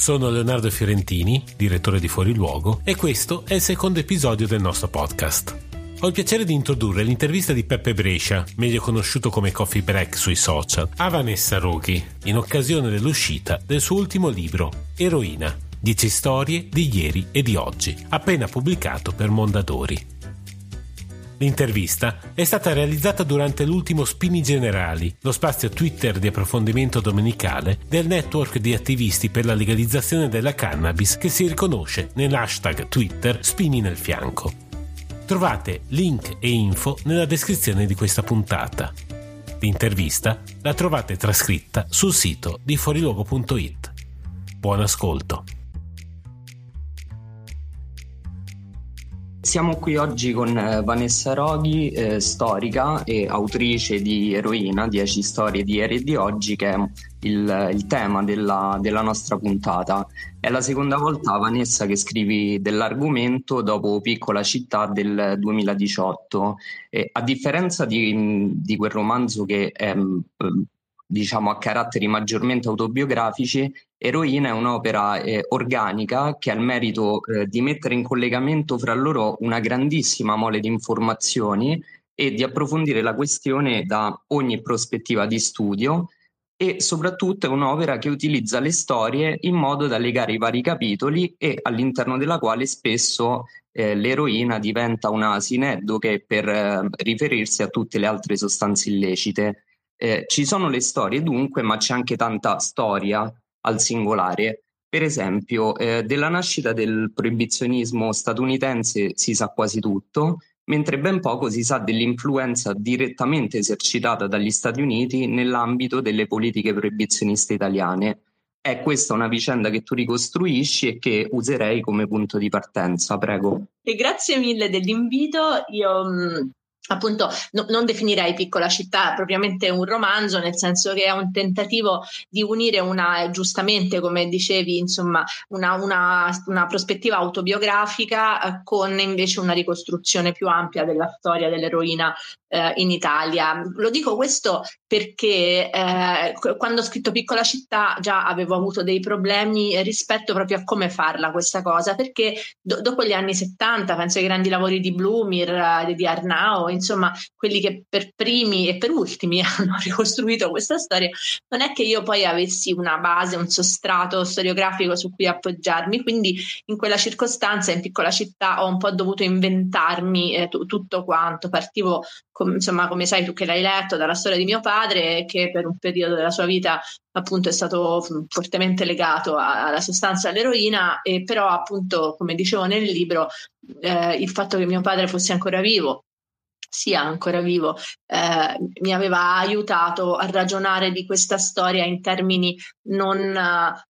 Sono Leonardo Fiorentini, direttore di Fuori Luogo, e questo è il secondo episodio del nostro podcast. Ho il piacere di introdurre l'intervista di Peppe Brescia, meglio conosciuto come Coffee Break sui social, a Vanessa Roghi, in occasione dell'uscita del suo ultimo libro, Eroina, 10 storie di ieri e di oggi, appena pubblicato per Mondadori. L'intervista è stata realizzata durante l'ultimo Spini Generali, lo spazio Twitter di approfondimento domenicale del network di attivisti per la legalizzazione della cannabis che si riconosce nell'hashtag Twitter Spini nel fianco. Trovate link e info nella descrizione di questa puntata. L'intervista la trovate trascritta sul sito di fuoriluogo.it. Buon ascolto. Siamo qui oggi con eh, Vanessa Roghi, eh, storica e autrice di Eroina, 10 storie di ieri e di oggi, che è il, il tema della, della, nostra puntata. È la seconda volta, Vanessa, che scrivi dell'argomento dopo Piccola città del 2018. E a differenza di, di quel romanzo che è diciamo a caratteri maggiormente autobiografici, Eroina è un'opera eh, organica che ha il merito eh, di mettere in collegamento fra loro una grandissima mole di informazioni e di approfondire la questione da ogni prospettiva di studio e soprattutto è un'opera che utilizza le storie in modo da legare i vari capitoli e all'interno della quale spesso eh, l'eroina diventa una sineddoche per eh, riferirsi a tutte le altre sostanze illecite. Eh, ci sono le storie dunque, ma c'è anche tanta storia al singolare. Per esempio, eh, della nascita del proibizionismo statunitense si sa quasi tutto, mentre ben poco si sa dell'influenza direttamente esercitata dagli Stati Uniti nell'ambito delle politiche proibizioniste italiane. È questa una vicenda che tu ricostruisci e che userei come punto di partenza, prego. E grazie mille dell'invito. Io mm, appunto no, non definirei piccola città propriamente un romanzo, nel senso che è un tentativo di unire una, giustamente come dicevi, insomma, una, una, una prospettiva autobiografica eh, con invece una ricostruzione più ampia della storia dell'eroina eh, in Italia. Lo dico questo perché eh, quando ho scritto Piccola città già avevo avuto dei problemi rispetto proprio a come farla questa cosa, perché do- dopo gli anni 70, penso ai grandi lavori di Blumir, eh, di Arnao, insomma, quelli che per primi e per ultimi hanno ricostruito questa storia, non è che io poi avessi una base, un sostrato storiografico su cui appoggiarmi, quindi in quella circostanza in piccola città ho un po' dovuto inventarmi eh, t- tutto quanto, partivo com- insomma, come sai tu che l'hai letto, dalla storia di mio padre, che per un periodo della sua vita appunto è stato fortemente legato alla sostanza all'eroina, e però appunto, come dicevo nel libro, eh, il fatto che mio padre fosse ancora vivo sia ancora vivo, eh, mi aveva aiutato a ragionare di questa storia in termini non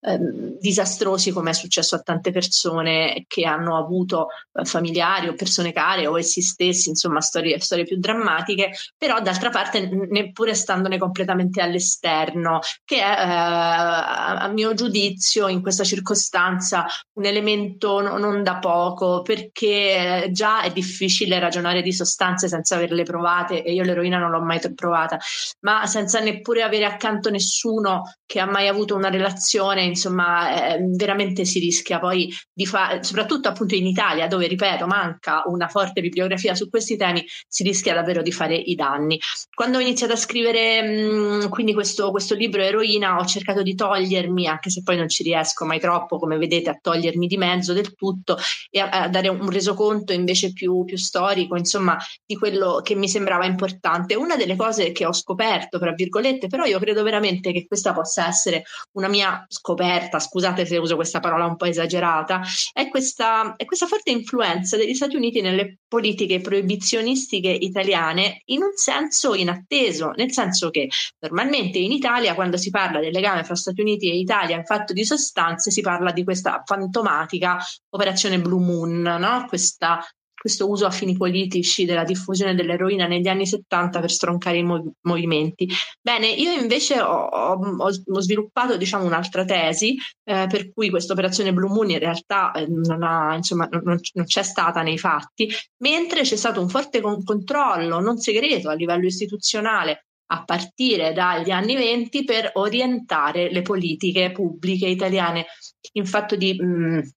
eh, disastrosi come è successo a tante persone che hanno avuto eh, familiari o persone care o essi stessi, insomma storie, storie più drammatiche, però d'altra parte neppure standone completamente all'esterno, che è eh, a mio giudizio in questa circostanza un elemento no, non da poco perché eh, già è difficile ragionare di sostanze senza senza averle provate e io l'eroina non l'ho mai provata, ma senza neppure avere accanto nessuno che ha mai avuto una relazione, insomma, eh, veramente si rischia poi di fare, soprattutto appunto in Italia, dove ripeto, manca una forte bibliografia su questi temi, si rischia davvero di fare i danni. Quando ho iniziato a scrivere mh, quindi questo, questo libro Eroina, ho cercato di togliermi, anche se poi non ci riesco mai troppo, come vedete, a togliermi di mezzo del tutto e a, a dare un resoconto invece più, più storico, insomma, di quello quello che mi sembrava importante. Una delle cose che ho scoperto, tra virgolette, però io credo veramente che questa possa essere una mia scoperta, scusate se uso questa parola un po' esagerata, è questa, è questa forte influenza degli Stati Uniti nelle politiche proibizionistiche italiane in un senso inatteso, nel senso che normalmente in Italia quando si parla del legame fra Stati Uniti e Italia in fatto di sostanze si parla di questa fantomatica operazione Blue Moon, no? questa questo uso a fini politici della diffusione dell'eroina negli anni 70 per stroncare i mov- movimenti. Bene, io invece ho, ho, ho sviluppato diciamo, un'altra tesi eh, per cui questa operazione Blue Moon in realtà eh, non, ha, insomma, non, non, c'è stata nei fatti, mentre c'è stato un forte con- controllo non segreto a livello istituzionale a partire dagli anni 20 per orientare le politiche pubbliche italiane in fatto di mh,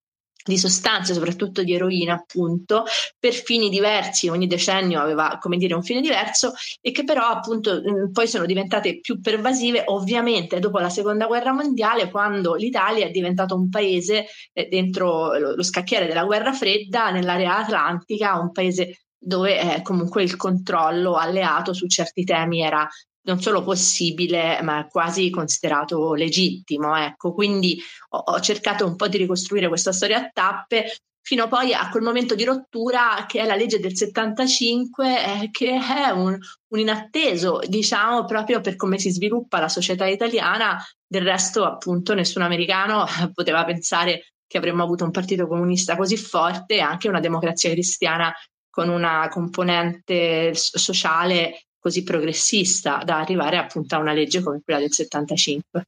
di sostanze, soprattutto di eroina, appunto, per fini diversi, ogni decennio aveva, come dire, un fine diverso e che però appunto poi sono diventate più pervasive, ovviamente dopo la seconda guerra mondiale, quando l'Italia è diventato un paese eh, dentro lo, lo scacchiere della guerra fredda, nell'area atlantica, un paese dove eh, comunque il controllo alleato su certi temi era non solo possibile, ma quasi considerato legittimo. Ecco. Quindi ho, ho, cercato un po' di ricostruire questa storia a tappe fino poi a quel momento di rottura che è la legge del 75, eh, che è un, un, inatteso, diciamo, proprio per come si sviluppa la società italiana. Del resto, appunto, nessun americano poteva pensare che avremmo avuto un partito comunista così forte e anche una democrazia cristiana con una componente sociale così progressista da arrivare appunto a una legge come quella del 75.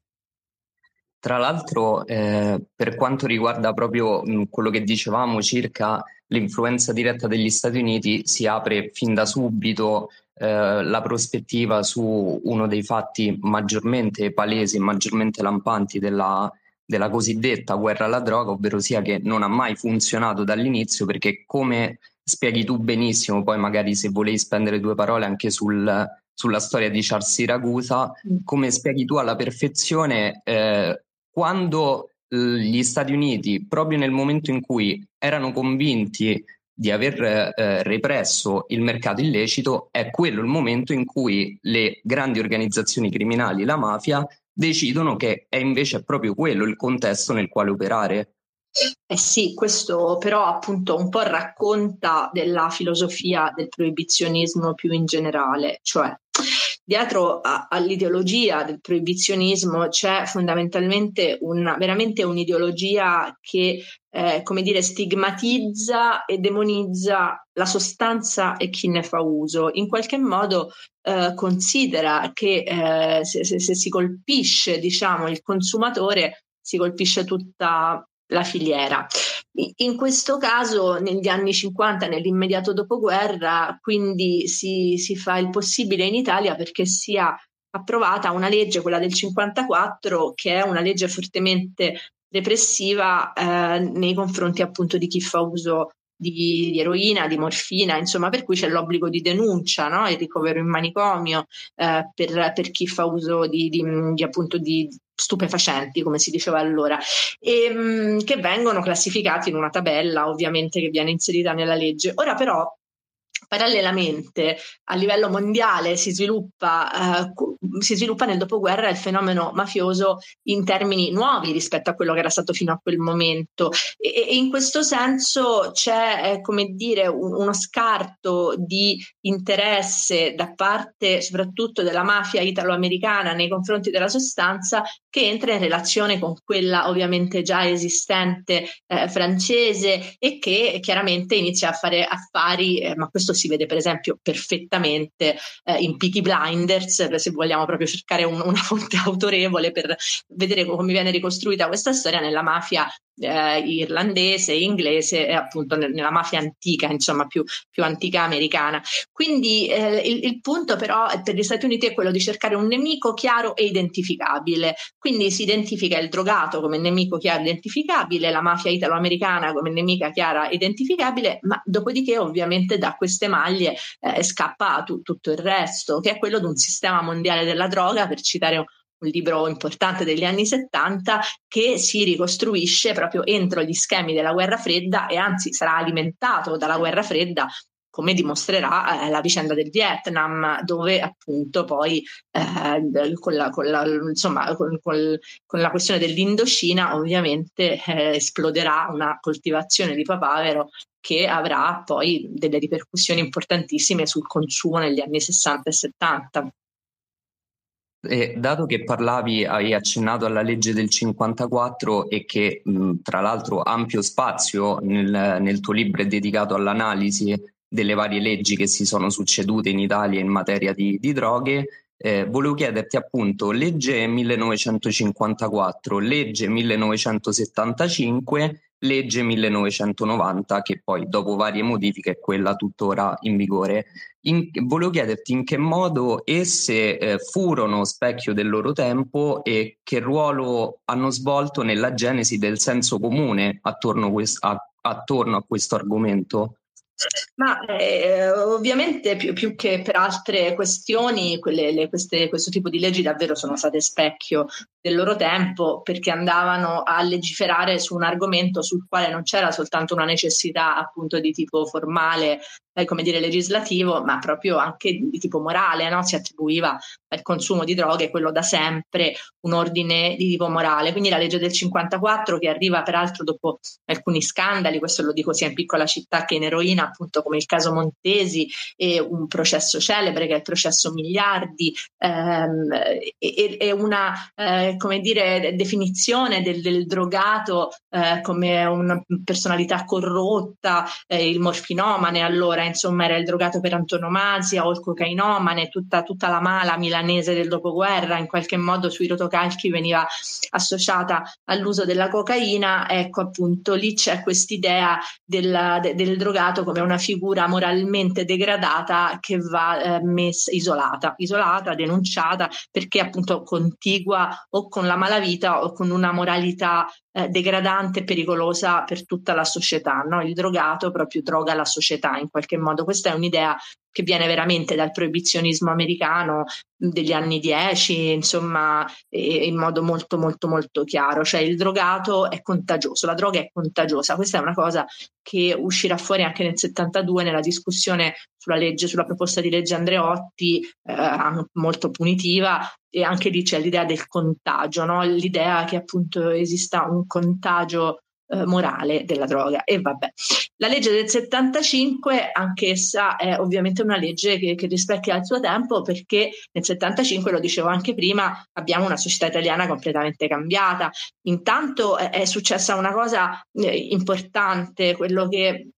Tra l'altro, eh, per quanto riguarda proprio mh, quello che dicevamo circa l'influenza diretta degli Stati Uniti, si apre fin da subito eh, la prospettiva su uno dei fatti maggiormente palesi maggiormente lampanti della, della cosiddetta guerra alla droga, ovvero sia che non ha mai funzionato dall'inizio perché come spieghi tu benissimo, poi magari se volevi spendere due parole anche sul, sulla storia di Charles Siracusa, mm. come spieghi tu alla perfezione eh, quando gli Stati Uniti, proprio nel momento in cui erano convinti di aver eh, represso il mercato illecito, è quello il momento in cui le grandi organizzazioni criminali, la mafia, decidono che è invece proprio quello il contesto nel quale operare. Eh sì, questo però appunto un po' racconta della filosofia del proibizionismo più in generale, cioè dietro a, all'ideologia del proibizionismo c'è fondamentalmente una, veramente un'ideologia che, eh, come dire, stigmatizza e demonizza la sostanza e chi ne fa uso. In qualche modo eh, considera che eh, se, se, se si colpisce, diciamo, il consumatore, si colpisce tutta la filiera. In questo caso, negli anni 50, nell'immediato dopoguerra, quindi si, si fa il possibile in Italia perché sia approvata una legge, quella del 54, che è una legge fortemente repressiva eh, nei confronti appunto di chi fa uso di, di, eroina, di morfina, insomma, per cui c'è l'obbligo di denuncia, no? il ricovero in manicomio eh, per, per, chi fa uso di, di, di, appunto di stupefacenti, come si diceva allora, e, mh, mm, che vengono classificati in una tabella, ovviamente, che viene inserita nella legge. Ora però Parallelamente a livello mondiale si sviluppa, uh, si sviluppa nel dopoguerra il fenomeno mafioso in termini nuovi rispetto a quello che era stato fino a quel momento e, e in questo senso c'è eh, come dire un, uno scarto di interesse da parte soprattutto della mafia italo-americana nei confronti della sostanza che entra in relazione con quella ovviamente già esistente eh, francese e che chiaramente inizia a fare affari, eh, ma questo si vede per esempio perfettamente eh, in Peaky Blinders, se vogliamo proprio cercare un, una fonte autorevole per vedere come viene ricostruita questa storia nella mafia eh, irlandese, inglese e appunto nella mafia antica, insomma più, più antica americana. Quindi eh, il, il, punto però per gli Stati Uniti è quello di cercare un nemico chiaro e identificabile. Quindi si identifica il drogato come nemico chiaro e identificabile, la mafia italo-americana come nemica chiara e identificabile, ma dopodiché ovviamente da queste maglie eh, scappa tu, tutto il resto, che è quello di un sistema mondiale della droga, per citare un libro importante degli anni 70 che si ricostruisce proprio entro gli schemi della guerra fredda e anzi sarà alimentato dalla guerra fredda come dimostrerà eh, la vicenda del Vietnam, dove appunto poi eh, con, la, con, la, insomma, con, con, la, questione dell'Indocina ovviamente eh, esploderà una coltivazione di papavero che avrà poi delle ripercussioni importantissime sul consumo negli anni 60 e 70. E dato che parlavi, hai accennato alla legge del 54 e che mh, tra l'altro ampio spazio nel, nel tuo libro è dedicato all'analisi delle varie leggi che si sono succedute in Italia in materia di, di droghe, eh, volevo chiederti appunto legge 1954, legge 1975, legge 1990 che poi dopo varie modifiche è quella tuttora in vigore. In, volevo chiederti in che modo esse eh, furono specchio del loro tempo e che ruolo hanno svolto nella genesi del senso comune attorno, quest- a, attorno a questo argomento. Ma eh, ovviamente più, più, che per altre questioni, quelle, le, queste, questo tipo di leggi davvero sono state specchio del loro tempo perché andavano a legiferare su un argomento sul quale non c'era soltanto una necessità appunto di tipo formale eh, come dire, legislativo, ma proprio anche di tipo morale, no? si attribuiva al consumo di droghe, quello da sempre, un ordine di tipo morale. Quindi la legge del 54, che arriva peraltro dopo alcuni scandali, questo lo dico sia in piccola città che in eroina, appunto come il caso Montesi, e un processo celebre che è il processo Miliardi, ehm, e, e, una eh, come dire, definizione del, del drogato eh, come una personalità corrotta, eh, il morfinomane allora insomma era il drogato per antonomasia o il cocainomane, tutta, tutta la mala milanese del dopoguerra, in qualche modo sui rotocalchi veniva associata all'uso della cocaina, ecco appunto lì c'è quest'idea del, de, del drogato come una figura moralmente degradata che va eh, messa isolata, isolata, denunciata perché appunto contigua o con la malavita o con una moralità eh, degradante e pericolosa per tutta la società. No? Il drogato proprio droga la società in qualche modo. Questa è un'idea che viene veramente dal proibizionismo americano degli anni 10, insomma, in modo molto molto molto chiaro, cioè il drogato è contagioso, la droga è contagiosa. Questa è una cosa che uscirà fuori anche nel 72 nella discussione sulla legge, sulla proposta di legge Andreotti, eh, molto punitiva, e anche lì c'è l'idea del contagio, no? l'idea che appunto esista un contagio eh, morale della droga. E vabbè, la legge del 75, anch'essa è ovviamente una legge che, che rispecchia il suo tempo perché nel 75, lo dicevo anche prima, abbiamo una società italiana completamente cambiata. Intanto è, è successa una cosa eh, importante, quello che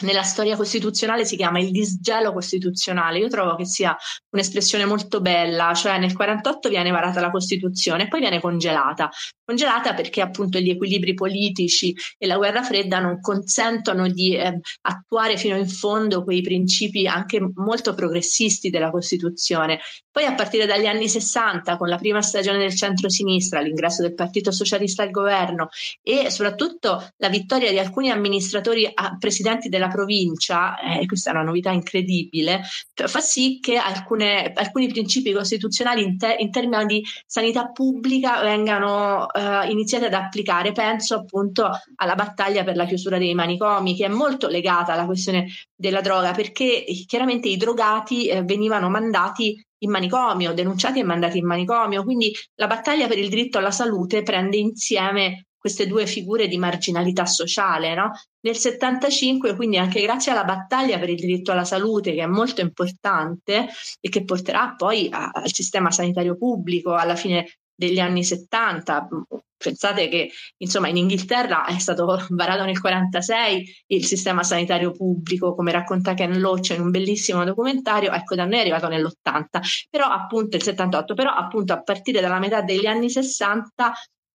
nella storia costituzionale si chiama il disgelo costituzionale. Io trovo che sia un'espressione molto bella, cioè nel 48 viene varata la Costituzione e poi viene congelata. Congelata perché appunto gli equilibri politici e la guerra fredda non consentono di eh, attuare fino in fondo quei principi anche molto progressisti della Costituzione. Poi a partire dagli anni 60, con la prima stagione del centro-sinistra, l'ingresso del Partito Socialista al governo e soprattutto la vittoria di alcuni amministratori a presidenti della provincia, eh, questa è una novità incredibile, fa sì che alcune, alcuni principi costituzionali in, te, in, termini di sanità pubblica vengano eh, iniziati ad applicare. Penso appunto alla battaglia per la chiusura dei manicomi, che è molto legata alla questione della droga, perché chiaramente i drogati eh, venivano mandati in manicomio, denunciati e mandati in manicomio. Quindi la battaglia per il diritto alla salute prende insieme queste due figure di marginalità sociale. No? Nel 75, quindi anche grazie alla battaglia per il diritto alla salute, che è molto importante e che porterà poi a, al sistema sanitario pubblico alla fine degli anni 70. Pensate che insomma in Inghilterra è stato varato nel 46 il sistema sanitario pubblico, come racconta Ken Loach in un bellissimo documentario, ecco da noi è arrivato nell'80, però appunto il 78, però appunto a partire dalla metà degli anni 60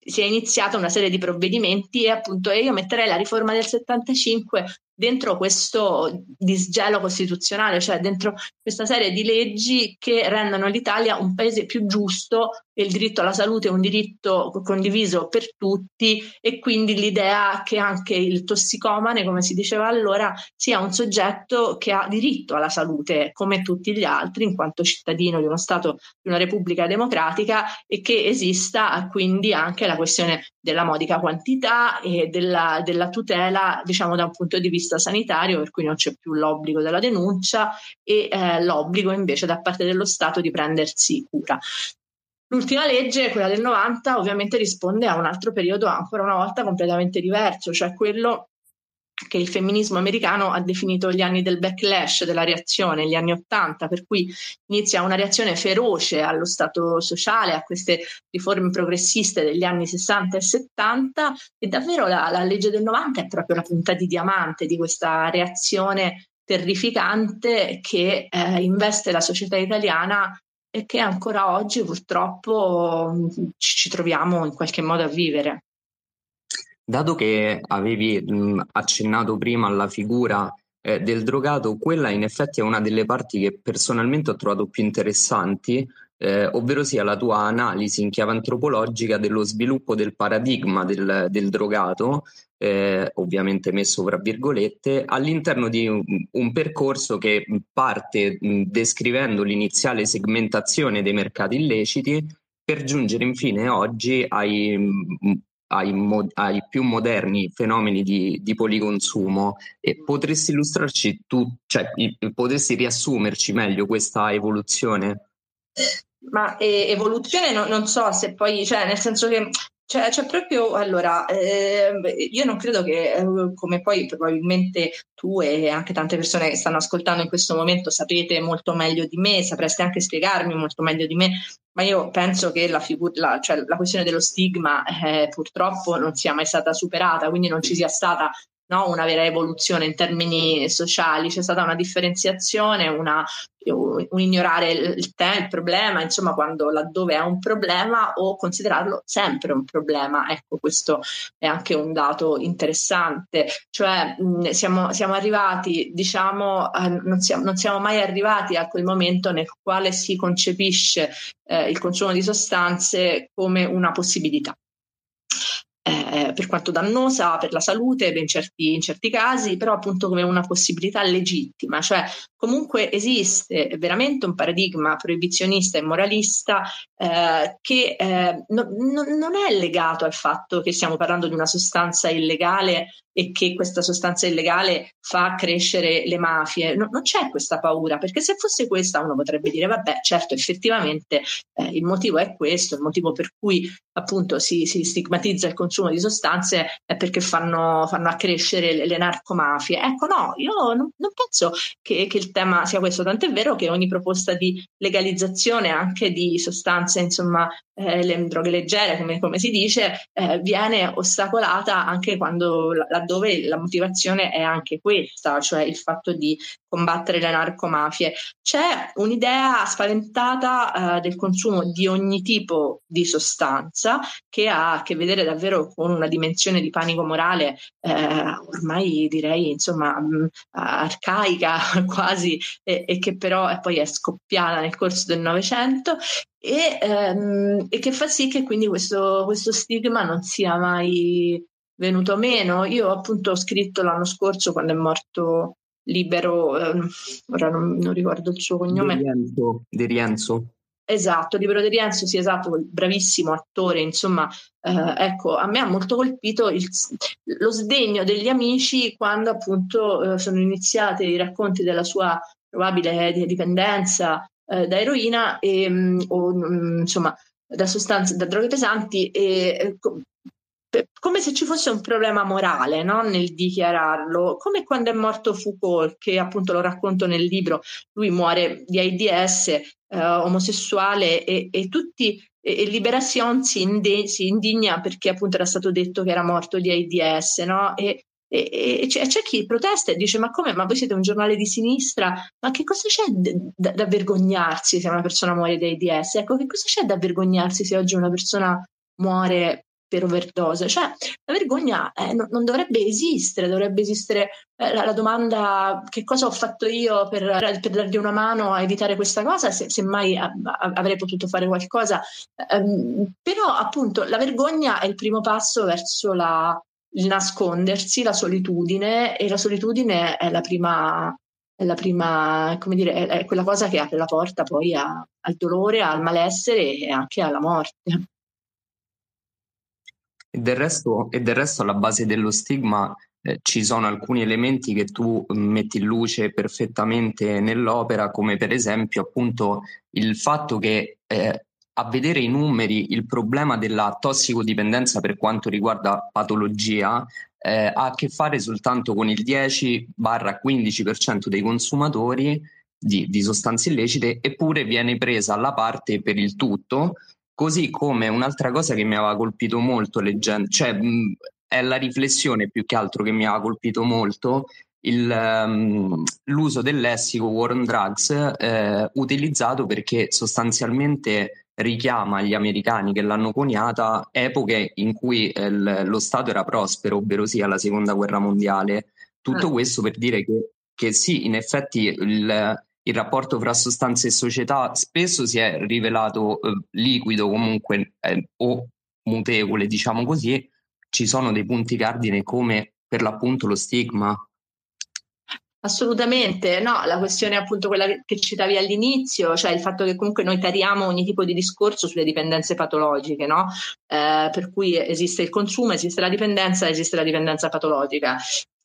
si è iniziata una serie di provvedimenti e appunto io metterei la riforma del 75 dentro questo disgelo costituzionale, cioè dentro questa serie di leggi che rendono l'Italia un paese più giusto e il diritto alla salute è un diritto condiviso per tutti e quindi l'idea che anche il tossicomane, come si diceva allora, sia un soggetto che ha diritto alla salute come tutti gli altri in quanto cittadino di uno Stato, di una Repubblica democratica e che esista quindi anche la questione della modica quantità e della, della tutela, diciamo da un punto di vista sanitario, per cui non c'è più l'obbligo della denuncia e eh, l'obbligo invece da parte dello Stato di prendersi cura. L'ultima legge, quella del 90, ovviamente risponde a un altro periodo ancora una volta completamente diverso, cioè quello che il femminismo americano ha definito gli anni del backlash, della reazione, gli anni Ottanta, per cui inizia una reazione feroce allo Stato sociale, a queste riforme progressiste degli anni 60 e 70 e davvero la, la legge del 90 è proprio la punta di diamante di questa reazione terrificante che eh, investe la società italiana e che ancora oggi purtroppo ci troviamo in qualche modo a vivere. Dato che avevi mh, accennato prima alla figura eh, del drogato, quella in effetti è una delle parti che personalmente ho trovato più interessanti, eh, ovvero sia la tua analisi in chiave antropologica dello sviluppo del paradigma del, del drogato, eh, ovviamente messo fra virgolette, all'interno di un, un percorso che parte mh, descrivendo l'iniziale segmentazione dei mercati illeciti per giungere infine oggi ai ai, mo- ai, più moderni fenomeni di, di policonsumo e potresti illustrarci tu, cioè potresti riassumerci meglio questa evoluzione? Ma eh, evoluzione no, non so se poi, cioè nel senso che cioè, c'è proprio, allora, eh, io non credo che, eh, come poi probabilmente tu e anche tante persone che stanno ascoltando in questo momento sapete molto meglio di me, sapreste anche spiegarmi molto meglio di me, ma io penso che la, figu- la, cioè, la questione dello stigma eh, purtroppo non sia mai stata superata, quindi non ci sia stata no? una vera evoluzione in termini sociali, c'è stata una differenziazione, una, un ignorare il tema, il problema, insomma, quando laddove è un problema o considerarlo sempre un problema. Ecco, questo è anche un dato interessante, cioè mh, siamo, siamo, arrivati, diciamo, eh, non, siamo, non, siamo, mai arrivati a quel momento nel quale si concepisce eh, il consumo di sostanze come una possibilità eh, per quanto dannosa per la salute in certi, in certi, casi, però appunto come una possibilità legittima, cioè comunque esiste veramente un paradigma proibizionista e moralista eh, che eh, no, no, non è legato al fatto che stiamo parlando di una sostanza illegale e che questa sostanza illegale fa crescere le mafie. No, non c'è questa paura, perché se fosse questa uno potrebbe dire, vabbè, certo, effettivamente eh, il motivo è questo, il motivo per cui appunto si, si, stigmatizza il consumo di sostanze è perché fanno, fanno accrescere le, le, narcomafie. Ecco, no, io non, non penso che, che, il tema sia questo, tant'è vero che ogni proposta di legalizzazione anche di sostanze, insomma, eh, le droghe leggere, come, come si dice, eh, viene ostacolata anche quando laddove la motivazione è anche questa, cioè il fatto di combattere le narcomafie. C'è un'idea spaventata eh, del consumo di ogni tipo di sostanza che ha a che vedere davvero con una dimensione di panico morale eh, ormai direi insomma mh, mm, arcaica quasi e, e, che però poi è scoppiata nel corso del Novecento e, ehm, e, che fa sì che quindi questo, questo, stigma non sia mai venuto meno. Io appunto ho scritto l'anno scorso quando è morto Libero, ehm, ora non, non, ricordo il suo cognome. Di Rienzo. Di Rienzo. Esatto, Libero di Rienzo, sì, esatto, bravissimo attore, insomma, eh, ecco, a me ha molto colpito il, lo sdegno degli amici quando appunto eh, sono iniziati i racconti della sua probabile dipendenza eh, da eroina e, mm, o mm, insomma da sostanze, da droghe pesanti e eh, come se ci fosse un problema morale no? nel dichiararlo, come quando è morto Foucault, che appunto lo racconto nel libro, lui muore di AIDS, eh, omosessuale e, e tutti e, e Liberation si, inde, si, indigna perché appunto era stato detto che era morto di AIDS, no? E, e, c'è, c'è, chi protesta e dice: Ma come? Ma voi siete un giornale di sinistra? Ma che cosa c'è da, da vergognarsi se una persona muore di AIDS? Ecco, che cosa c'è da vergognarsi se oggi una persona muore per overdose? Cioè, la vergogna eh, non, non, dovrebbe esistere, dovrebbe esistere eh, la, la, domanda: che cosa ho fatto io per, per, dargli una mano a evitare questa cosa? Se, se mai a, a, avrei potuto fare qualcosa. Um, però, appunto, la vergogna è il primo passo verso la il nascondersi, la solitudine e la solitudine è la prima, è la prima come dire, è quella cosa che apre la porta poi a, al dolore, al malessere e anche alla morte. E del, resto, e del resto alla base dello stigma eh, ci sono alcuni elementi che tu metti in luce perfettamente nell'opera, come per esempio appunto il fatto che eh, a vedere i numeri il problema della tossicodipendenza per quanto riguarda patologia eh, ha a che fare soltanto con il 10-15% dei consumatori di, di sostanze illecite, eppure viene presa alla parte per il tutto, così come un'altra cosa che mi aveva colpito molto leggendo, cioè mh, è la riflessione più che altro che mi ha colpito molto, il, um, l'uso del lessico war on drugs eh, utilizzato perché sostanzialmente richiama gli americani che l'hanno coniata epoche in cui eh, lo Stato era prospero, ovvero sia la seconda guerra mondiale. Tutto ah. questo per dire che, che sì, in effetti il, il, rapporto fra sostanze e società spesso si è rivelato eh, liquido comunque eh, o mutevole, diciamo così, ci sono dei punti cardine come per l'appunto lo stigma. Assolutamente, no, la questione è appunto quella che citavi all'inizio, cioè il fatto che comunque noi tariamo ogni tipo di discorso sulle dipendenze patologiche, no? Eh, per cui esiste il consumo, esiste la dipendenza, esiste la dipendenza patologica.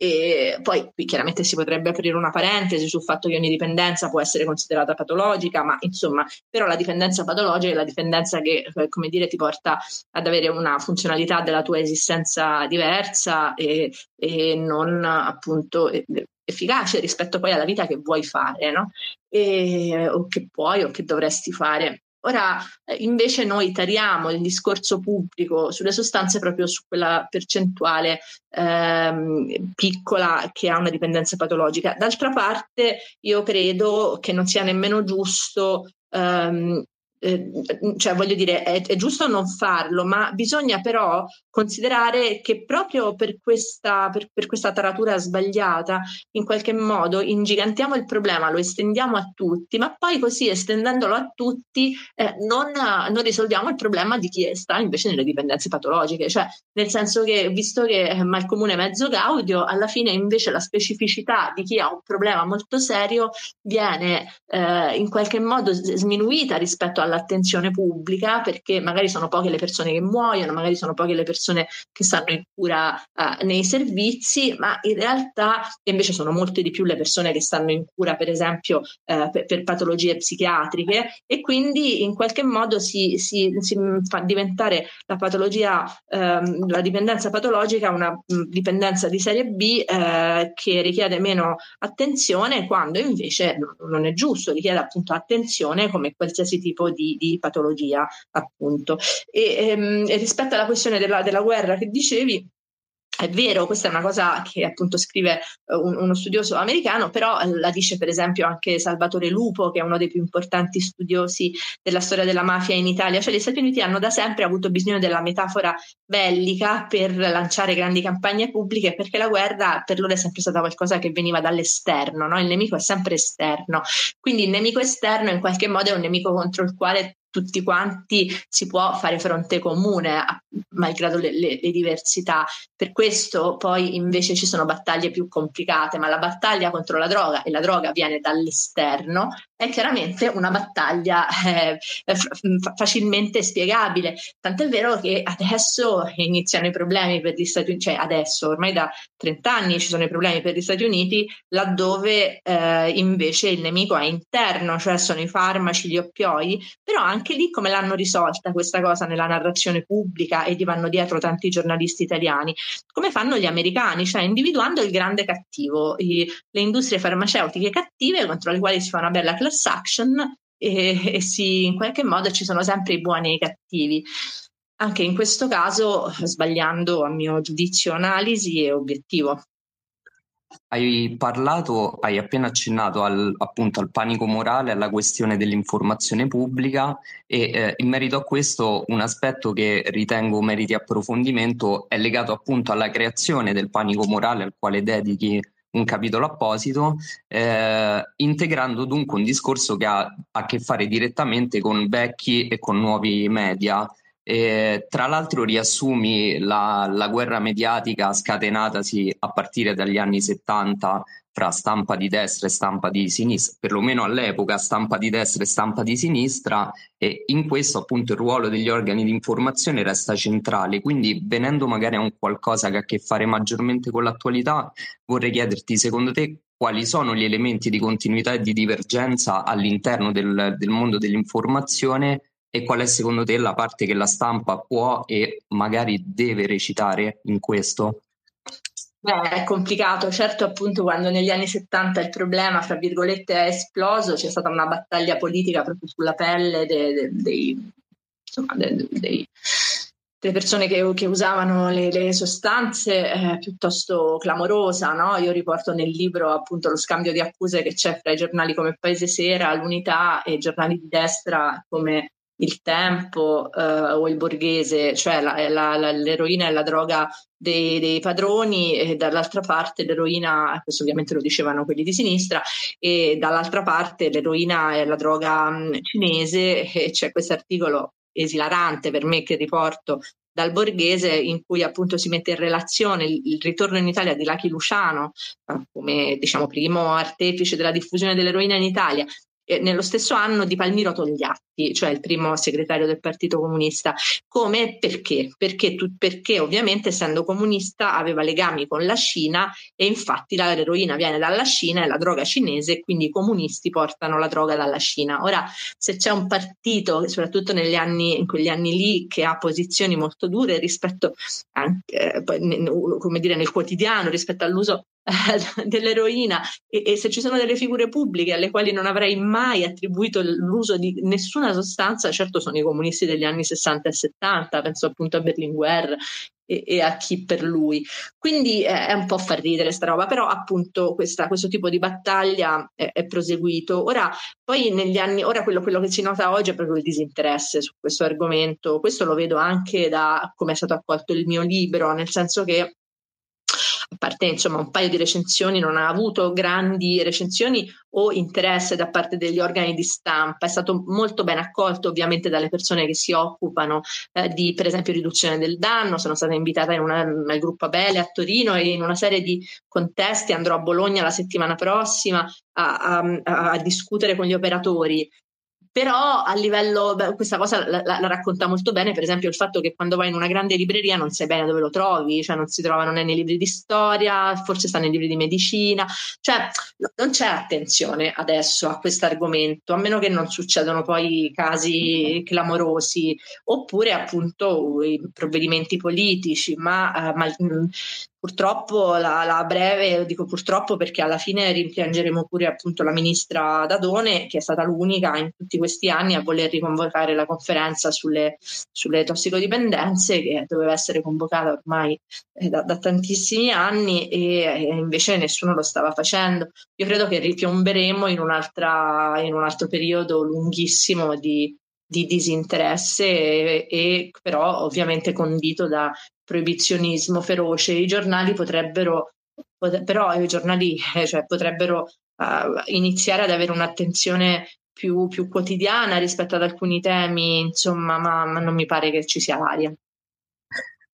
E poi qui chiaramente si potrebbe aprire una parentesi sul fatto che ogni dipendenza può essere considerata patologica, ma insomma, però la dipendenza patologica è la dipendenza che, eh, come dire, ti porta ad avere una funzionalità della tua esistenza diversa e, e non appunto efficace rispetto poi alla vita che vuoi fare, no? E, o che puoi o che dovresti fare. Ora eh, invece noi tariamo il discorso pubblico sulle sostanze proprio su quella percentuale ehm, piccola che ha una dipendenza patologica. D'altra parte io credo che non sia nemmeno giusto ehm, eh, cioè voglio dire, è, è, giusto non farlo, ma bisogna però considerare che proprio per questa, per, per questa taratura sbagliata, in qualche modo ingigantiamo il problema, lo estendiamo a tutti, ma poi così estendendolo a tutti eh, non, non, risolviamo il problema di chi sta invece nelle dipendenze patologiche, cioè nel senso che visto che mal comune mezzo gaudio, alla fine invece la specificità di chi ha un problema molto serio viene eh, in qualche modo sminuita rispetto alla all'attenzione pubblica perché magari sono poche le persone che muoiono, magari sono poche le persone che stanno in cura uh, nei servizi, ma in realtà invece sono molte di più le persone che stanno in cura per esempio uh, per, per, patologie psichiatriche e quindi in qualche modo si, si, si fa diventare la patologia, um, la dipendenza patologica una um, dipendenza di serie B uh, che richiede meno attenzione quando invece non è giusto, richiede appunto attenzione come qualsiasi tipo di, di patologia, appunto. E, ehm, rispetto alla questione della, della guerra che dicevi, è vero, questa è una cosa che appunto scrive uh, un, uno studioso americano, però uh, la dice per esempio anche Salvatore Lupo, che è uno dei più importanti studiosi della storia della mafia in Italia. Cioè gli Stati Uniti hanno da sempre avuto bisogno della metafora bellica per lanciare grandi campagne pubbliche, perché la guerra per loro è sempre stata qualcosa che veniva dall'esterno, no? il nemico è sempre esterno. Quindi il nemico esterno in qualche modo è un nemico contro il quale tutti quanti si può fare fronte comune, malgrado le, le, le, diversità. Per questo poi invece ci sono battaglie più complicate, ma la battaglia contro la droga, e la droga viene dall'esterno, è chiaramente una battaglia eh, facilmente spiegabile. Tant'è vero che adesso iniziano i problemi per gli Stati Uniti, cioè adesso, ormai da 30 anni ci sono i problemi per gli Stati Uniti, laddove eh, invece il nemico è interno, cioè sono i farmaci, gli oppioi, però anche lì come l'hanno risolta questa cosa nella narrazione pubblica e gli vanno dietro tanti giornalisti italiani? Come fanno gli americani, cioè individuando il grande cattivo, i, le industrie farmaceutiche cattive contro le quali si fa una bella class action e, e si, in qualche modo ci sono sempre i buoni e i cattivi. Anche in questo caso sbagliando a mio giudizio analisi e obiettivo. Hai parlato, hai appena accennato al, appunto al panico morale, alla questione dell'informazione pubblica e eh, in merito a questo un aspetto che ritengo meriti approfondimento è legato appunto alla creazione del panico morale al quale dedichi un capitolo apposito, eh, integrando dunque un discorso che ha a che fare direttamente con vecchi e con nuovi media E, tra l'altro riassumi la, la, guerra mediatica scatenatasi a partire dagli anni 70 fra stampa di destra e stampa di sinistra, perlomeno all'epoca stampa di destra e stampa di sinistra e in questo appunto il ruolo degli organi di informazione resta centrale, quindi venendo magari a un qualcosa che ha a che fare maggiormente con l'attualità, vorrei chiederti secondo te quali sono gli elementi di continuità e di divergenza all'interno del, del mondo dell'informazione e qual è secondo te la parte che la stampa può e magari deve recitare in questo? Beh, è complicato, certo appunto quando negli anni 70 il problema, fra virgolette, è esploso, c'è stata una battaglia politica proprio sulla pelle dei, dei, dei, insomma, dei delle persone che, che usavano le, le sostanze eh, piuttosto clamorosa. No? Io riporto nel libro appunto lo scambio di accuse che c'è fra i giornali come Paese Sera, l'Unità e giornali di destra come il tempo eh, o il borghese, cioè la, la, la, l'eroina è la droga dei, dei, padroni e dall'altra parte l'eroina, questo ovviamente lo dicevano quelli di sinistra, e dall'altra parte l'eroina è la droga mh, cinese e c'è questo articolo esilarante per me che riporto dal borghese in cui appunto si mette in relazione il, il ritorno in Italia di Lucky Luciano eh, come diciamo primo artefice della diffusione dell'eroina in Italia nello stesso anno di Palmiro Togliatti, cioè il primo segretario del Partito Comunista. Come? Perché? Perché, tu, perché ovviamente essendo comunista aveva legami con la Cina e infatti l'eroina viene dalla Cina, è la droga cinese e quindi i comunisti portano la droga dalla Cina. Ora, se c'è un partito, soprattutto negli anni, in quegli anni lì, che ha posizioni molto dure rispetto anche, come dire, nel quotidiano, rispetto all'uso dell'eroina e, e, se ci sono delle figure pubbliche alle quali non avrei mai attribuito l'uso di nessuna sostanza, certo sono i comunisti degli anni 60 e 70, penso appunto a Berlinguer e, e a chi per lui. Quindi eh, è un po' far ridere sta roba, però appunto questa, questo tipo di battaglia è, è, proseguito. Ora, poi negli anni, ora quello, quello che si nota oggi è proprio il disinteresse su questo argomento. Questo lo vedo anche da come è stato accolto il mio libro, nel senso che a parte insomma un paio di recensioni, non ha avuto grandi recensioni o interesse da parte degli organi di stampa, è stato molto ben accolto ovviamente dalle persone che si occupano eh, di per esempio riduzione del danno, sono stata invitata in una, nel gruppo Abele a Torino e in una serie di contesti andrò a Bologna la settimana prossima a, a, a discutere con gli operatori però a livello, beh, questa cosa la, la, la, racconta molto bene, per esempio il fatto che quando vai in una grande libreria non sai bene dove lo trovi, cioè non si trova né nei libri di storia, forse sta nei libri di medicina, cioè no, non c'è attenzione adesso a questo argomento, a meno che non succedano poi casi clamorosi, oppure appunto i provvedimenti politici, ma, uh, ma Purtroppo la, la, breve, dico purtroppo perché alla fine rimpiangeremo pure appunto la ministra Dadone, che è stata l'unica in tutti questi anni a voler riconvocare la conferenza sulle, sulle tossicodipendenze, che doveva essere convocata ormai eh, da, da, tantissimi anni e, e, invece nessuno lo stava facendo. Io credo che ripiomberemo in, in un altro periodo lunghissimo di, di disinteresse e, e, però ovviamente condito da proibizionismo feroce. I giornali potrebbero, pot- però i giornali eh, cioè, potrebbero uh, iniziare ad avere un'attenzione più, più, quotidiana rispetto ad alcuni temi, insomma, ma, ma non mi pare che ci sia l'aria.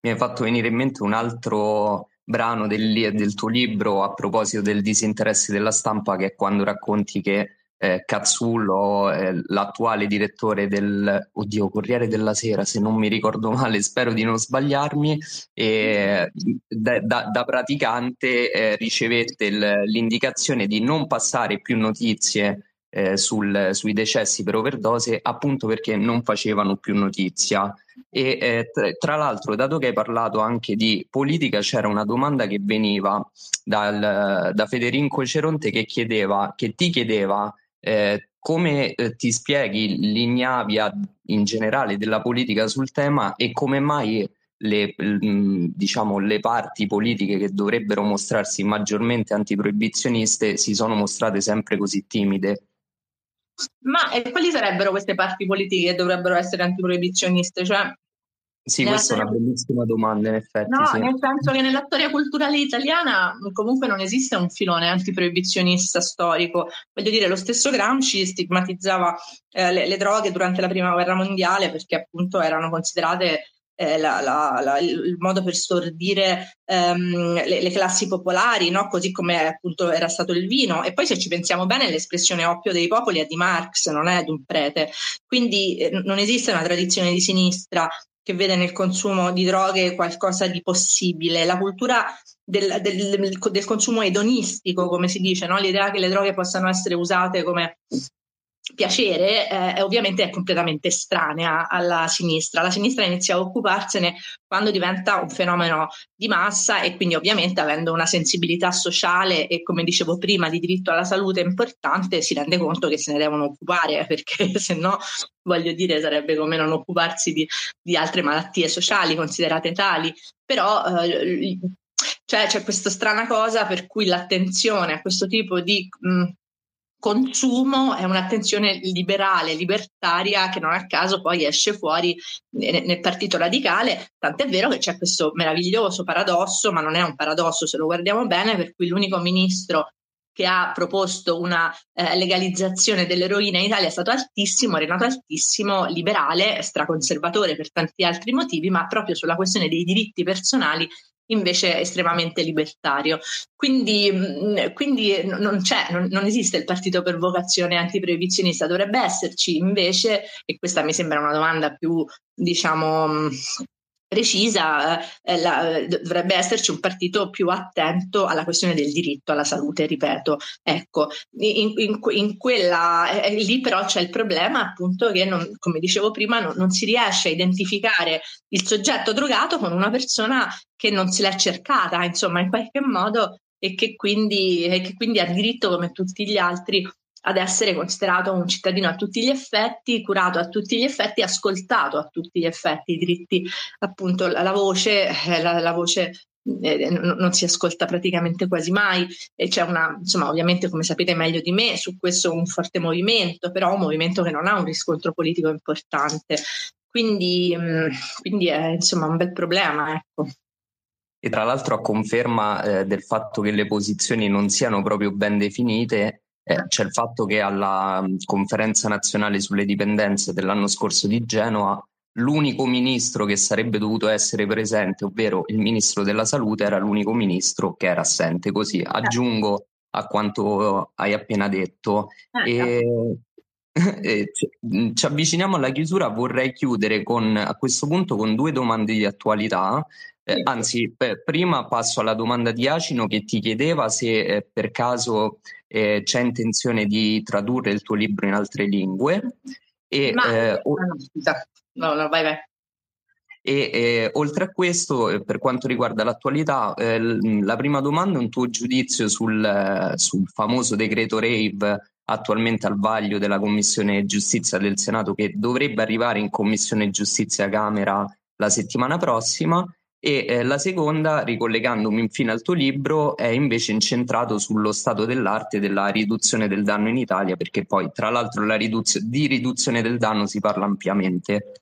Mi hai fatto venire in mente un altro brano del, del tuo libro a proposito del disinteresse della stampa, che è quando racconti che eh, Cazzullo, eh, l'attuale direttore del oddio, Corriere della Sera, se non mi ricordo male, spero di non sbagliarmi, e da, da, da praticante eh, ricevette il, l'indicazione di non passare più notizie eh, sul, sui decessi per overdose appunto perché non facevano più notizia. E eh, tra, tra, l'altro, dato che hai parlato anche di politica, c'era una domanda che veniva dal, da Federico Ceronte che, chiedeva, che ti chiedeva eh, come eh, ti spieghi l'ignavia in generale della politica sul tema e come mai le, diciamo, le parti politiche che dovrebbero mostrarsi maggiormente antiproibizioniste si sono mostrate sempre così timide? Ma eh, quali sarebbero queste parti politiche che dovrebbero essere antiproibizioniste? Cioè, Sì, questa è una bellissima domanda, in effetti. No, sì. nel senso che nella storia culturale italiana comunque non esiste un filone antiproibizionista storico. Voglio dire, lo stesso Gramsci stigmatizzava eh, le, le, droghe durante la prima guerra mondiale perché appunto erano considerate eh, la, la, la, il modo per stordire ehm, le, le, classi popolari, no? così come appunto era stato il vino. E poi se ci pensiamo bene, l'espressione oppio dei popoli è di Marx, non è di un prete. Quindi eh, non esiste una tradizione di sinistra che vede nel consumo di droghe qualcosa di possibile. La cultura del, del, del consumo edonistico, come si dice, no? l'idea che le droghe possano essere usate come piacere eh, ovviamente è completamente estranea alla sinistra. La sinistra inizia a occuparsene quando diventa un fenomeno di massa e quindi ovviamente avendo una sensibilità sociale e come dicevo prima di diritto alla salute importante si rende conto che se ne devono occupare perché se no voglio dire sarebbe come non occuparsi di, di altre malattie sociali considerate tali. Però eh, cioè, c'è questa strana cosa per cui l'attenzione a questo tipo di mh, consumo è un'attenzione liberale, libertaria, che non a caso poi esce fuori nel partito radicale, tant'è vero che c'è questo meraviglioso paradosso, ma non è un paradosso se lo guardiamo bene, per cui l'unico ministro che ha proposto una eh, legalizzazione dell'eroina in Italia è stato altissimo, Renato Altissimo, liberale, straconservatore per tanti altri motivi, ma proprio sulla questione dei diritti personali invece estremamente libertario. Quindi, mm, quindi non, non, non, esiste il partito per vocazione antiproibizionista, dovrebbe esserci invece, e questa mi sembra una domanda più, diciamo, mm, precisa, eh, la, dovrebbe esserci un partito più attento alla questione del diritto alla salute, ripeto. Ecco, in, in, in quella, eh, lì però c'è il problema appunto che, non, come dicevo prima, non, non, si riesce a identificare il soggetto drogato con una persona che non se l'è cercata, insomma, in qualche modo e che quindi, e che quindi ha diritto come tutti gli altri ad essere considerato un cittadino a tutti gli effetti, curato a tutti gli effetti, ascoltato a tutti gli effetti, i diritti, appunto la, la voce, eh, la, la voce eh, non si ascolta praticamente quasi mai e c'è una, insomma, ovviamente come sapete meglio di me, su questo un forte movimento, però un movimento che non ha un riscontro politico importante. Quindi, mm, quindi è insomma un bel problema, ecco. E tra l'altro a conferma eh, del fatto che le posizioni non siano proprio ben definite, eh, c'è il fatto che alla mm, conferenza nazionale sulle dipendenze dell'anno scorso di Genova l'unico ministro che sarebbe dovuto essere presente, ovvero il ministro della salute, era l'unico ministro che era assente. Così aggiungo a quanto hai appena detto. Ah, e, e mm, ci avviciniamo alla chiusura, vorrei chiudere con, a questo punto con due domande di attualità. Eh, anzi, beh, prima passo alla domanda di Acino che ti chiedeva se eh, per caso eh, c'è intenzione di tradurre il tuo libro in altre lingue. E, Ma, eh, o- no, scusa, no, no, vai, vai. E eh, oltre a questo, eh, per quanto riguarda l'attualità, eh, la prima domanda è un tuo giudizio sul, sul, famoso decreto RAVE attualmente al vaglio della Commissione Giustizia del Senato che dovrebbe arrivare in Commissione Giustizia Camera la settimana prossima e eh, la seconda, ricollegandomi infine al tuo libro, è invece incentrato sullo stato dell'arte della riduzione del danno in Italia, perché poi tra l'altro riduzio- di riduzione del danno si parla ampiamente.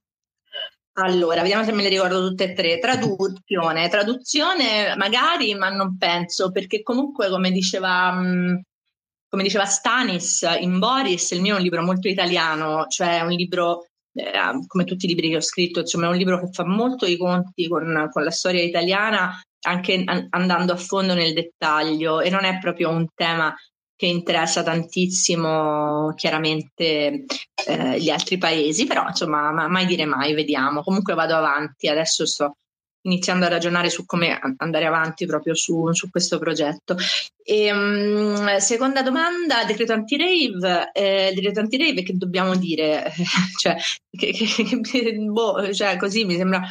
Allora, vediamo se me le ricordo tutte e tre. Traduzione, traduzione magari, ma non penso, perché comunque come diceva, mm, come diceva Stanis in Boris, il mio è un libro molto italiano, cioè un libro eh, come tutti i libri che ho scritto, insomma è un libro che fa molto i conti con, con la storia italiana, anche an- andando a fondo nel dettaglio e non è proprio un tema che interessa tantissimo chiaramente eh, gli altri paesi, però insomma ma, mai dire mai, vediamo. Comunque vado avanti, adesso sto iniziando a ragionare su come andare avanti proprio su, su questo progetto. E, um, seconda domanda, decreto anti-rave. Eh, decreto anti-rave che dobbiamo dire? cioè, che, che, che, boh, cioè, così mi sembra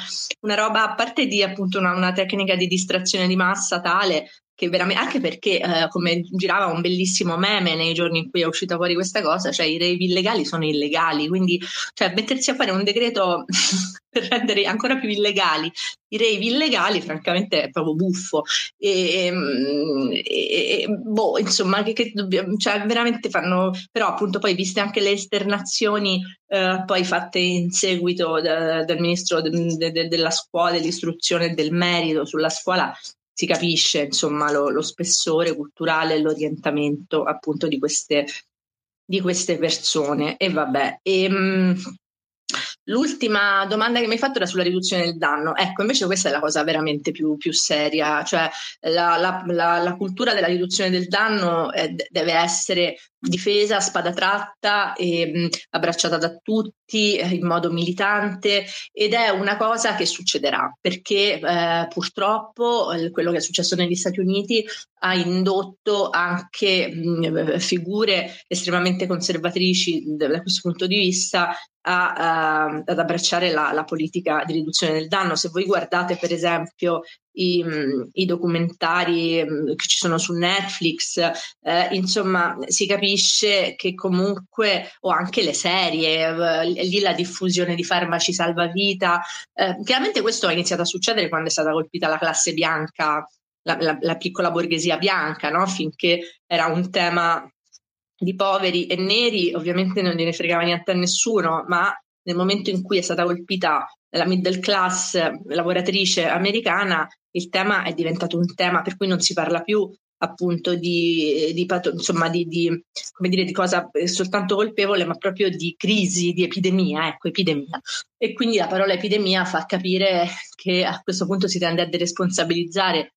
una roba, a parte di appunto una, una tecnica di distrazione di massa tale, che veramente, anche perché eh, come girava un bellissimo meme nei giorni in cui è uscita fuori questa cosa, cioè i rave illegali sono illegali, quindi cioè, mettersi a fare un decreto per rendere ancora più illegali i rave illegali, francamente è proprio buffo. E, ehm, e, e boh, insomma, che, che dobbiamo, cioè veramente fanno, però appunto poi viste anche le esternazioni eh, poi fatte in seguito da, dal ministro de, de, de, della scuola, dell'istruzione e del merito sulla scuola, si capisce insomma lo, lo spessore culturale e l'orientamento appunto di queste, di queste persone. E vabbè, e, ehm, L'ultima domanda che mi hai fatto era sulla riduzione del danno. Ecco, invece questa è la cosa veramente più, più seria, cioè la, la, la, la, cultura della riduzione del danno eh, deve essere difesa, spada tratta e mh, abbracciata da tutti eh, in modo militante ed è una cosa che succederà perché eh, purtroppo eh, quello che è successo negli Stati Uniti ha indotto anche mh, figure estremamente conservatrici da questo punto di vista a, a, ad abbracciare la, la, politica di riduzione del danno. Se voi guardate per esempio i, i documentari che ci sono su Netflix, eh, insomma si capisce che comunque, o anche le serie, eh, lì la diffusione di farmaci salvavita, eh, chiaramente questo è iniziato a succedere quando è stata colpita la classe bianca la, la, la, piccola borghesia bianca, no? finché era un tema di poveri e neri ovviamente non gliene fregava niente a nessuno, ma nel momento in cui è stata colpita la middle class lavoratrice americana, il tema è diventato un tema per cui non si parla più appunto di, di, insomma, di, di, come dire, di cosa soltanto colpevole, ma proprio di crisi, di epidemia, ecco, epidemia. E quindi la parola epidemia fa capire che a questo punto si tende a deresponsabilizzare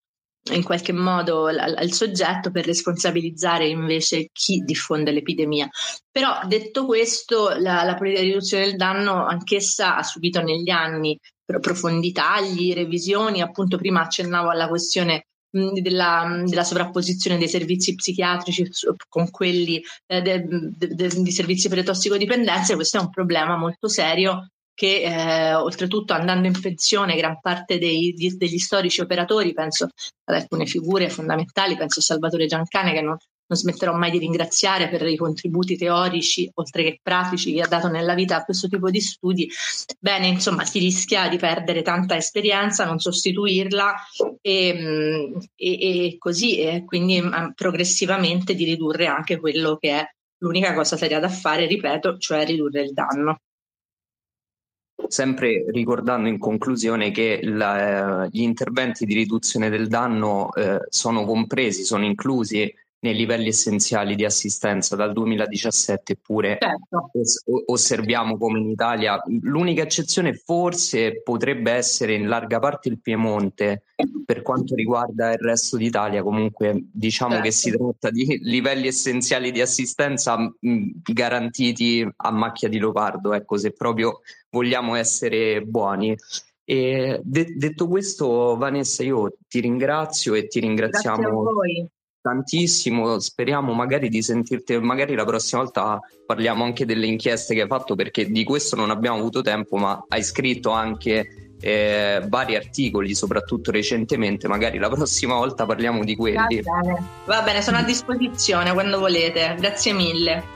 in qualche modo al soggetto per responsabilizzare invece chi diffonde l'epidemia. Però detto questo, la, la politica di riduzione del danno anch'essa ha subito negli anni profondi tagli, revisioni, appunto prima accennavo alla questione della, della, sovrapposizione dei servizi psichiatrici con quelli eh, di servizi per le tossicodipendenze, questo è un problema molto serio che eh, oltretutto andando in pensione gran parte dei, di, degli storici operatori, penso ad alcune figure fondamentali, penso a Salvatore Giancane che non, non smetterò mai di ringraziare per i contributi teorici, oltre che pratici, che ha dato nella vita a questo tipo di studi. Bene, insomma, si rischia di perdere tanta esperienza, non sostituirla e, e, e così, e quindi progressivamente di ridurre anche quello che è l'unica cosa seria da fare, ripeto, cioè ridurre il danno. Sempre ricordando in conclusione che la, gli interventi di riduzione del danno eh, sono compresi, sono inclusi nei livelli essenziali di assistenza dal 2017 eppure certo. osserviamo come in Italia l'unica eccezione forse potrebbe essere in larga parte il Piemonte per quanto riguarda il resto d'Italia comunque diciamo certo. che si certo. tratta di livelli essenziali di assistenza garantiti a macchia di leopardo ecco se proprio vogliamo essere buoni e de- detto questo, Vanessa, io ti ringrazio e ti ringraziamo tantissimo. Speriamo magari di sentirti, magari la prossima volta parliamo anche delle inchieste che hai fatto, perché di questo non abbiamo avuto tempo, ma hai scritto anche eh, vari articoli, soprattutto recentemente. Magari la prossima volta parliamo di quelli. Va bene, Va bene sono a disposizione quando volete. Grazie mille.